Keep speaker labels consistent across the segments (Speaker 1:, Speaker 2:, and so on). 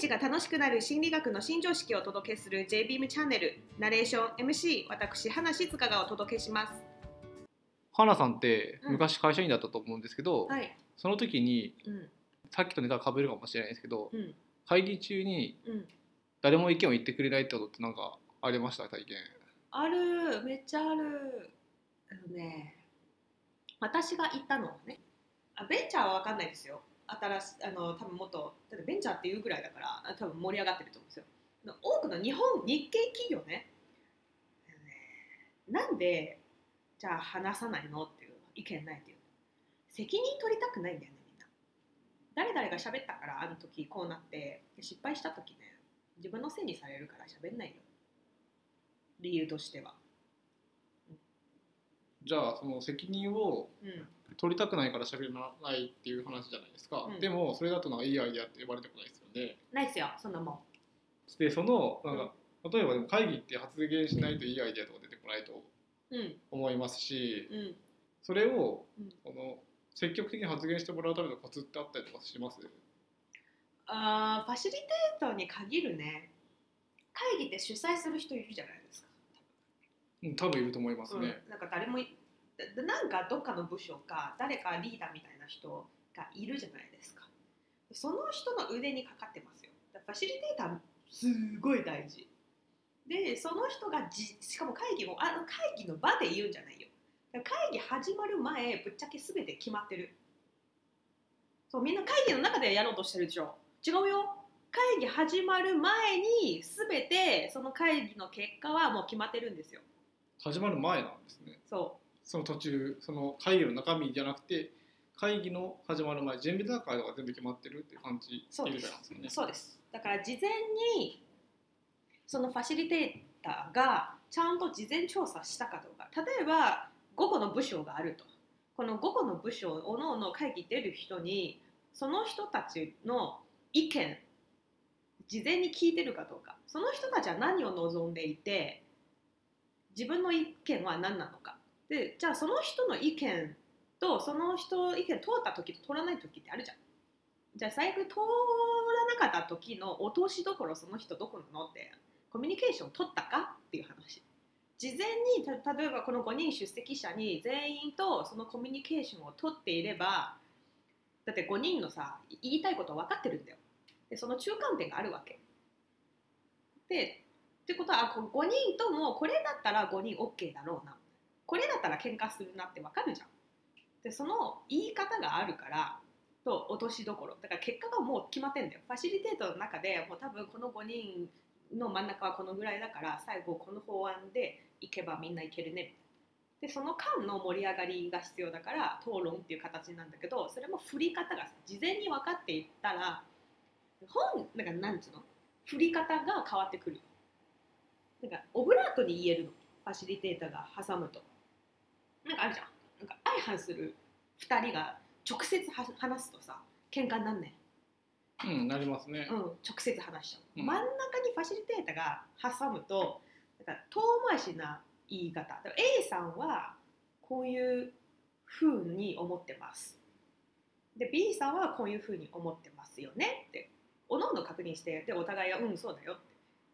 Speaker 1: 日が楽しくなる心理学の新常識をお届けする JBeam チャンネル。ナレーション MC 私花静香がお届けします。
Speaker 2: 花さんって
Speaker 1: うん。
Speaker 2: 昔会社員だったと思うんですけど、
Speaker 1: はい。
Speaker 2: その時に
Speaker 1: うん。
Speaker 2: さっきとネタが被るかもしれないですけど
Speaker 1: うん。
Speaker 2: 会議中に
Speaker 1: うん。
Speaker 2: 誰も意見を言ってくれないってことってなんかありました？体験。
Speaker 1: ある。めっちゃある。あのね私が行ったのはね。あベンチャーは分かんないですよ新しあの多分もっとだってベンチャーっていうぐらいだからあ多分盛り上がってると思うんですよ。多くの日本日系企業ね。なんでじゃあ話さないのっていう意見ないっていう。責任取りたくないんだよねみんな。誰々が喋ったからあの時こうなってで失敗した時ね自分のせいにされるから喋んないよ。理由としては、
Speaker 2: じゃあその責任を
Speaker 1: うん、
Speaker 2: 取りたくないから喋らないっていう話じゃないですか、
Speaker 1: うん。
Speaker 2: でもそれだとなんかいいアイデアって言われてこないですよね。
Speaker 1: ないっすよそんなもん。
Speaker 2: でそのなんか、例えばでも会議って発言しないといいアイデアとか出てこないと
Speaker 1: うん。
Speaker 2: 思いますし
Speaker 1: うん。
Speaker 2: それを、
Speaker 1: うん。
Speaker 2: この積極的に発言してもらうためのコツってあったりとかします？
Speaker 1: あーファシリテーターに限るね。会議って主催する人いるじゃないですか。
Speaker 2: うん多分いると思いますね、
Speaker 1: うん、なんか誰もなんかどっかの部署か誰かリーダーみたいな人がいるじゃないですか。その人の腕にかかってますよ。ファシリテーターすごい大事。でその人がじしかも会議もあの会議の場で言うんじゃないよ。会議始まる前ぶっちゃけ全て決まってる。そうみんな会議の中でやろうとしてるでしょ。違うよ。会議始まる前に全てその会議の結果はもう決まってるんですよ。
Speaker 2: 始まる前なんですね。
Speaker 1: そう
Speaker 2: その途中その会議の中身じゃなくて会議の始まる前準備段階とか全部決まってるっていう感じ
Speaker 1: そうです。
Speaker 2: ね。
Speaker 1: そうです。だから事前にそのファシリテーターがちゃんと事前調査したかどうか。例えば5個の部署があると。この5個の部署おのおの会議出る人にその人たちの意見事前に聞いてるかどうか。その人たちは何を望んでいて自分の意見は何なのかでじゃあその人の意見とその人意見通った時と通らない時ってあるじゃん。じゃあ最悪通らなかった時の落としどころその人どこなのってコミュニケーション取ったかっていう話。事前にた例えばこの5人出席者に全員とそのコミュニケーションを取っていればだって5人のさ言いたいこと分かってるんだよ。でその中間点があるわけ。でってことはあ5人ともこれだったら5人 OK だろうな。これだったら喧嘩するなって分かるじゃん。でその言い方があるからと落としどころ。だから結果がもう決まってんだよ。ファシリテートの中でもう多分この5人の真ん中はこのぐらいだから最後この法案でいけばみんないけるね。でその間の盛り上がりが必要だから討論っていう形なんだけどそれも振り方が事前に分かっていったら本なんかなんつうの？振り方が変わってくる。なんかオブラートに言えるの。ファシリテーターが挟むと。なんかあるじゃん。なんか相反する2人が直接は話すとさ喧嘩になんね
Speaker 2: うんなりますね。
Speaker 1: ん、うん、直接話しちゃう、
Speaker 2: うん。
Speaker 1: 真ん中にファシリテーターが挟むとなんか遠回しな言い方。だから A さんはこういうふうに思ってます。で B さんはこういうふうに思ってますよね。っておのおの確認してでお互いはうんそうだよ。っ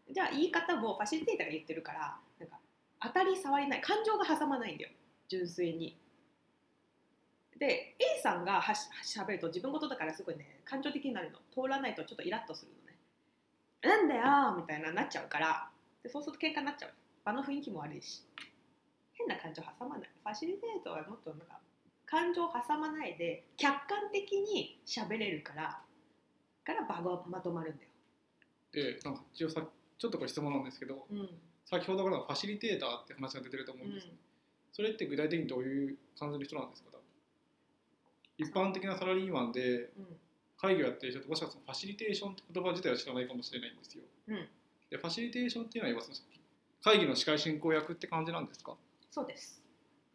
Speaker 1: てじゃあ言い方もファシリテーターが言ってるからなんか当たり障りない。感情が挟まないんだよ純粋に。で A さんがはししゃべると自分事だからすごいね感情的になるの。通らないとちょっとイラッとするのね。なんだよみたいななっちゃうから。でそうすると喧嘩になっちゃう。場の雰囲気も悪いし。変な感情挟まない。ファシリテートはもっとなんか感情挟まないで客観的に喋れるからから場がまとまるんだよ、
Speaker 2: でなんか一応さちょっとこれ質問なんですけど
Speaker 1: うん。
Speaker 2: 先ほどからのファシリテーターって話が出てると思うんです、それって具体的にどういう感じの人なんですか？多分。一般的なサラリーマンで
Speaker 1: うん
Speaker 2: 会議をやってる人ってもしかしたらファシリテーションって言葉自体は知らないかもしれないんですよ、
Speaker 1: うん。
Speaker 2: でファシリテーションっていうのは会議の司会進行役って感じなんですか？
Speaker 1: そうです。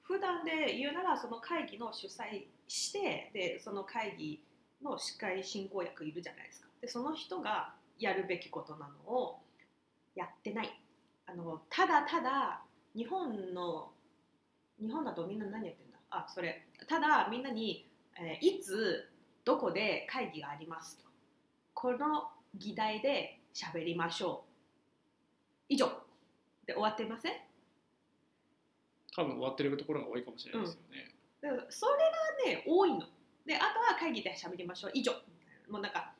Speaker 1: 普段で言うならその会議の主催してでその会議の司会進行役いるじゃないですか。でその人がやるべきことなのをやってない。あのただただ日本の日本だとみんな何やってんだ？あそれ。ただみんなに、えーいつどこで会議がありますと。この議題で喋りましょう。以上。で終わってません？
Speaker 2: 多分終わってるところが多いかもしれないですよね。
Speaker 1: だからそれがね多いの。であとは会議で喋りましょう。以上。もうなんか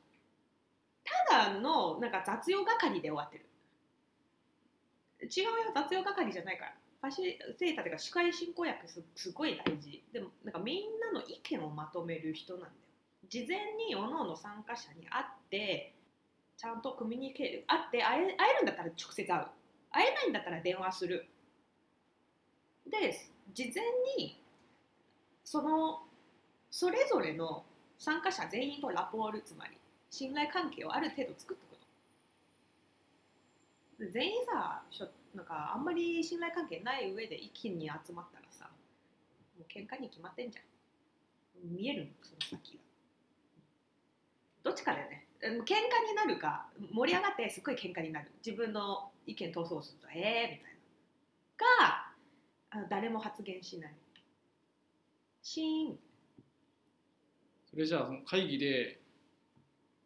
Speaker 1: ただのなんか雑用係で終わってる。違うよ。雑用係じゃないからファシリテーターというか司会進行役すすごい大事。でもなんかみんなの意見をまとめる人なんだよ。事前に各々参加者に会ってちゃんとコミュニケーション会って会え会えるんだったら直接会う。会えないんだったら電話する。で事前にそのそれぞれの参加者全員とラポールつまり信頼関係をある程度作って全員さしょなんかあんまり信頼関係ない上で一気に集まったらさもう喧嘩に決まってんじゃん。見えるの？その先が。どっちかだよねうん？喧嘩になるか盛り上がってすっごい喧嘩になる。自分の意見闘争するとええー、みたいな。があの誰も発言しない。シーン。
Speaker 2: それじゃあその会議で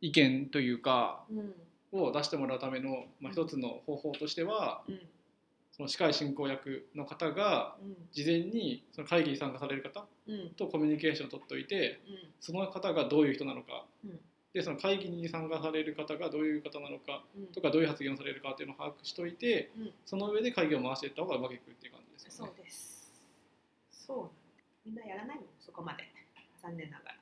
Speaker 2: 意見というか
Speaker 1: うん
Speaker 2: を出してもらうための、まあ、一つの方法としては
Speaker 1: うん。
Speaker 2: その司会進行役の方が
Speaker 1: うん。
Speaker 2: 事前にその会議に参加される方
Speaker 1: うん。
Speaker 2: とコミュニケーションを取っておいて
Speaker 1: うん。
Speaker 2: その方がどういう人なのか、
Speaker 1: うん。
Speaker 2: でその会議に参加される方がどういう方なのか
Speaker 1: うん。
Speaker 2: とかどういう発言をされるかっていうのを把握しておいて
Speaker 1: うん。
Speaker 2: その上で会議を回していった方がうまくいくっていう感じです
Speaker 1: そう。です。そう。みんなやらないもんそこまで。残念ながら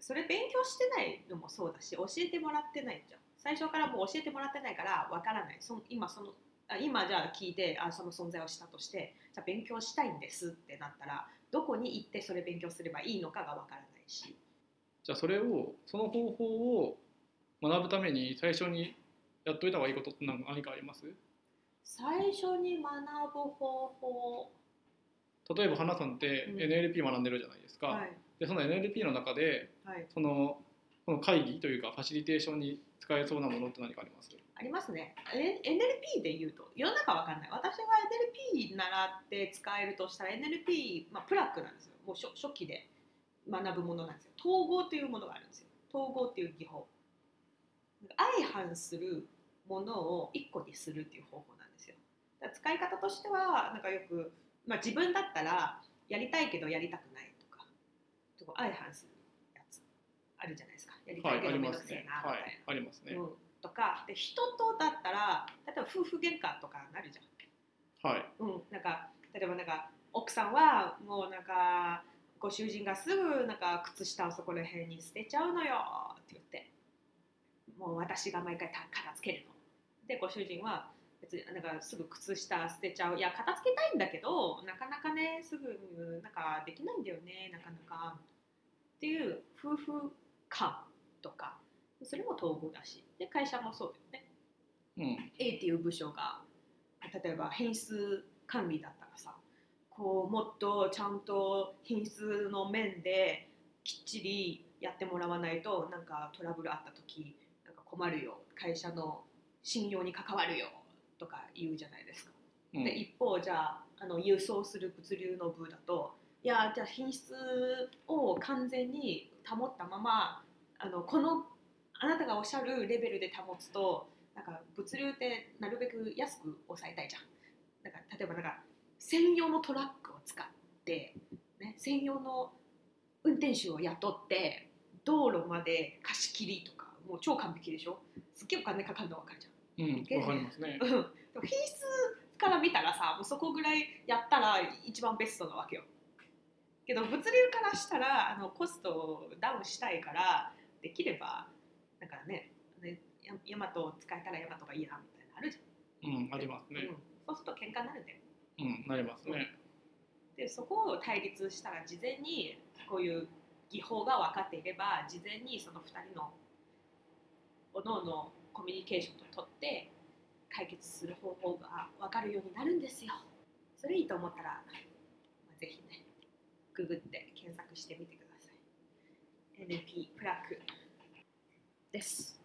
Speaker 1: それ勉強してないのもそうだし教えてもらってないじゃん。最初からもう教えてもらってないからわからない。そん今そのあ今じゃあ聞いてあその存在をしたとしてじゃあ勉強したいんですってなったらどこに行ってそれ勉強すればいいのかがわからないし。
Speaker 2: じゃあそれをその方法を学ぶために最初にやっといた方がいいことって何何かあります？
Speaker 1: 最初に学ぶ方法。
Speaker 2: 例えば花さんって
Speaker 1: うん。
Speaker 2: NLP 学んでるじゃないですか、
Speaker 1: はい
Speaker 2: でその NLP の中で
Speaker 1: はい
Speaker 2: そのこの会議というかファシリテーションに使えそうなものって何かあります？
Speaker 1: ありますね。え NLP で言うと、世の中わかんない。私が NLP 習って使えるとしたら NLP、まあ、プラックなんですよ。もう初初期で学ぶものなんですよ。統合というものがあるんですよ。統合っていう技法。相反するものを一個にするっていう方法なんですよ。だから使い方としては、なんかよく、まあ、自分だったらやりたいけどやりたくないと相反するやつあるじゃないですか。やりた
Speaker 2: はいい
Speaker 1: けどめんどくせえなみたいな。
Speaker 2: はいありますね、
Speaker 1: うん、とかで人とだったら例えば夫婦喧嘩とかなるじゃん、
Speaker 2: はい。
Speaker 1: うん、なんか例えばなんか奥さんはもうなんかご主人がすぐなんか靴下をそこら辺に捨てちゃうのよって言って。もう私が毎回た片付けるの。でご主人は別になんかすぐ靴下捨てちゃう。いや片付けたいんだけどなかなかねすぐなんかできないんだよねなかなか。っていう夫婦間とか。それも統合だし。で会社もそうだよね。
Speaker 2: うん、
Speaker 1: A っていう部署が例えば品質管理だったらさこうもっとちゃんと品質の面できっちりやってもらわないとなんかトラブルあった時なんか困るよ。会社の信用に関わるよとか言うじゃないですか。
Speaker 2: うん
Speaker 1: で一方じゃああの輸送する物流の部だといやじゃあ品質を完全に保ったままあのこのあなたがおっしゃるレベルで保つとなんか物流ってなるべく安く抑えたいじゃん。だから例えばなんか専用のトラックを使って、ね、専用の運転手を雇って道路まで貸し切りとかもう超完璧でしょすっげえお金かかるの分かるじゃん。
Speaker 2: うん、わかりますね。
Speaker 1: うんでも品質から見たらさもうそこぐらいやったら一番ベストなわけよけど物流からしたらあのコストをダウンしたいからできればだからねねヤヤマトを使えたらヤマトがいいなみたいなのあるじ
Speaker 2: うん、あります
Speaker 1: ゃん、
Speaker 2: ね。
Speaker 1: うん、そうすると喧嘩になるんだよ
Speaker 2: うん、なりますね。
Speaker 1: でそこを対立したら事前にこういう技法が分かっていれば事前にその2人のおのおのコミュニケーションをとって解決する方法が分かるようになるんですよ。それいいと思ったら、まあ、ぜひねググって検索してみてください。NP プラックです。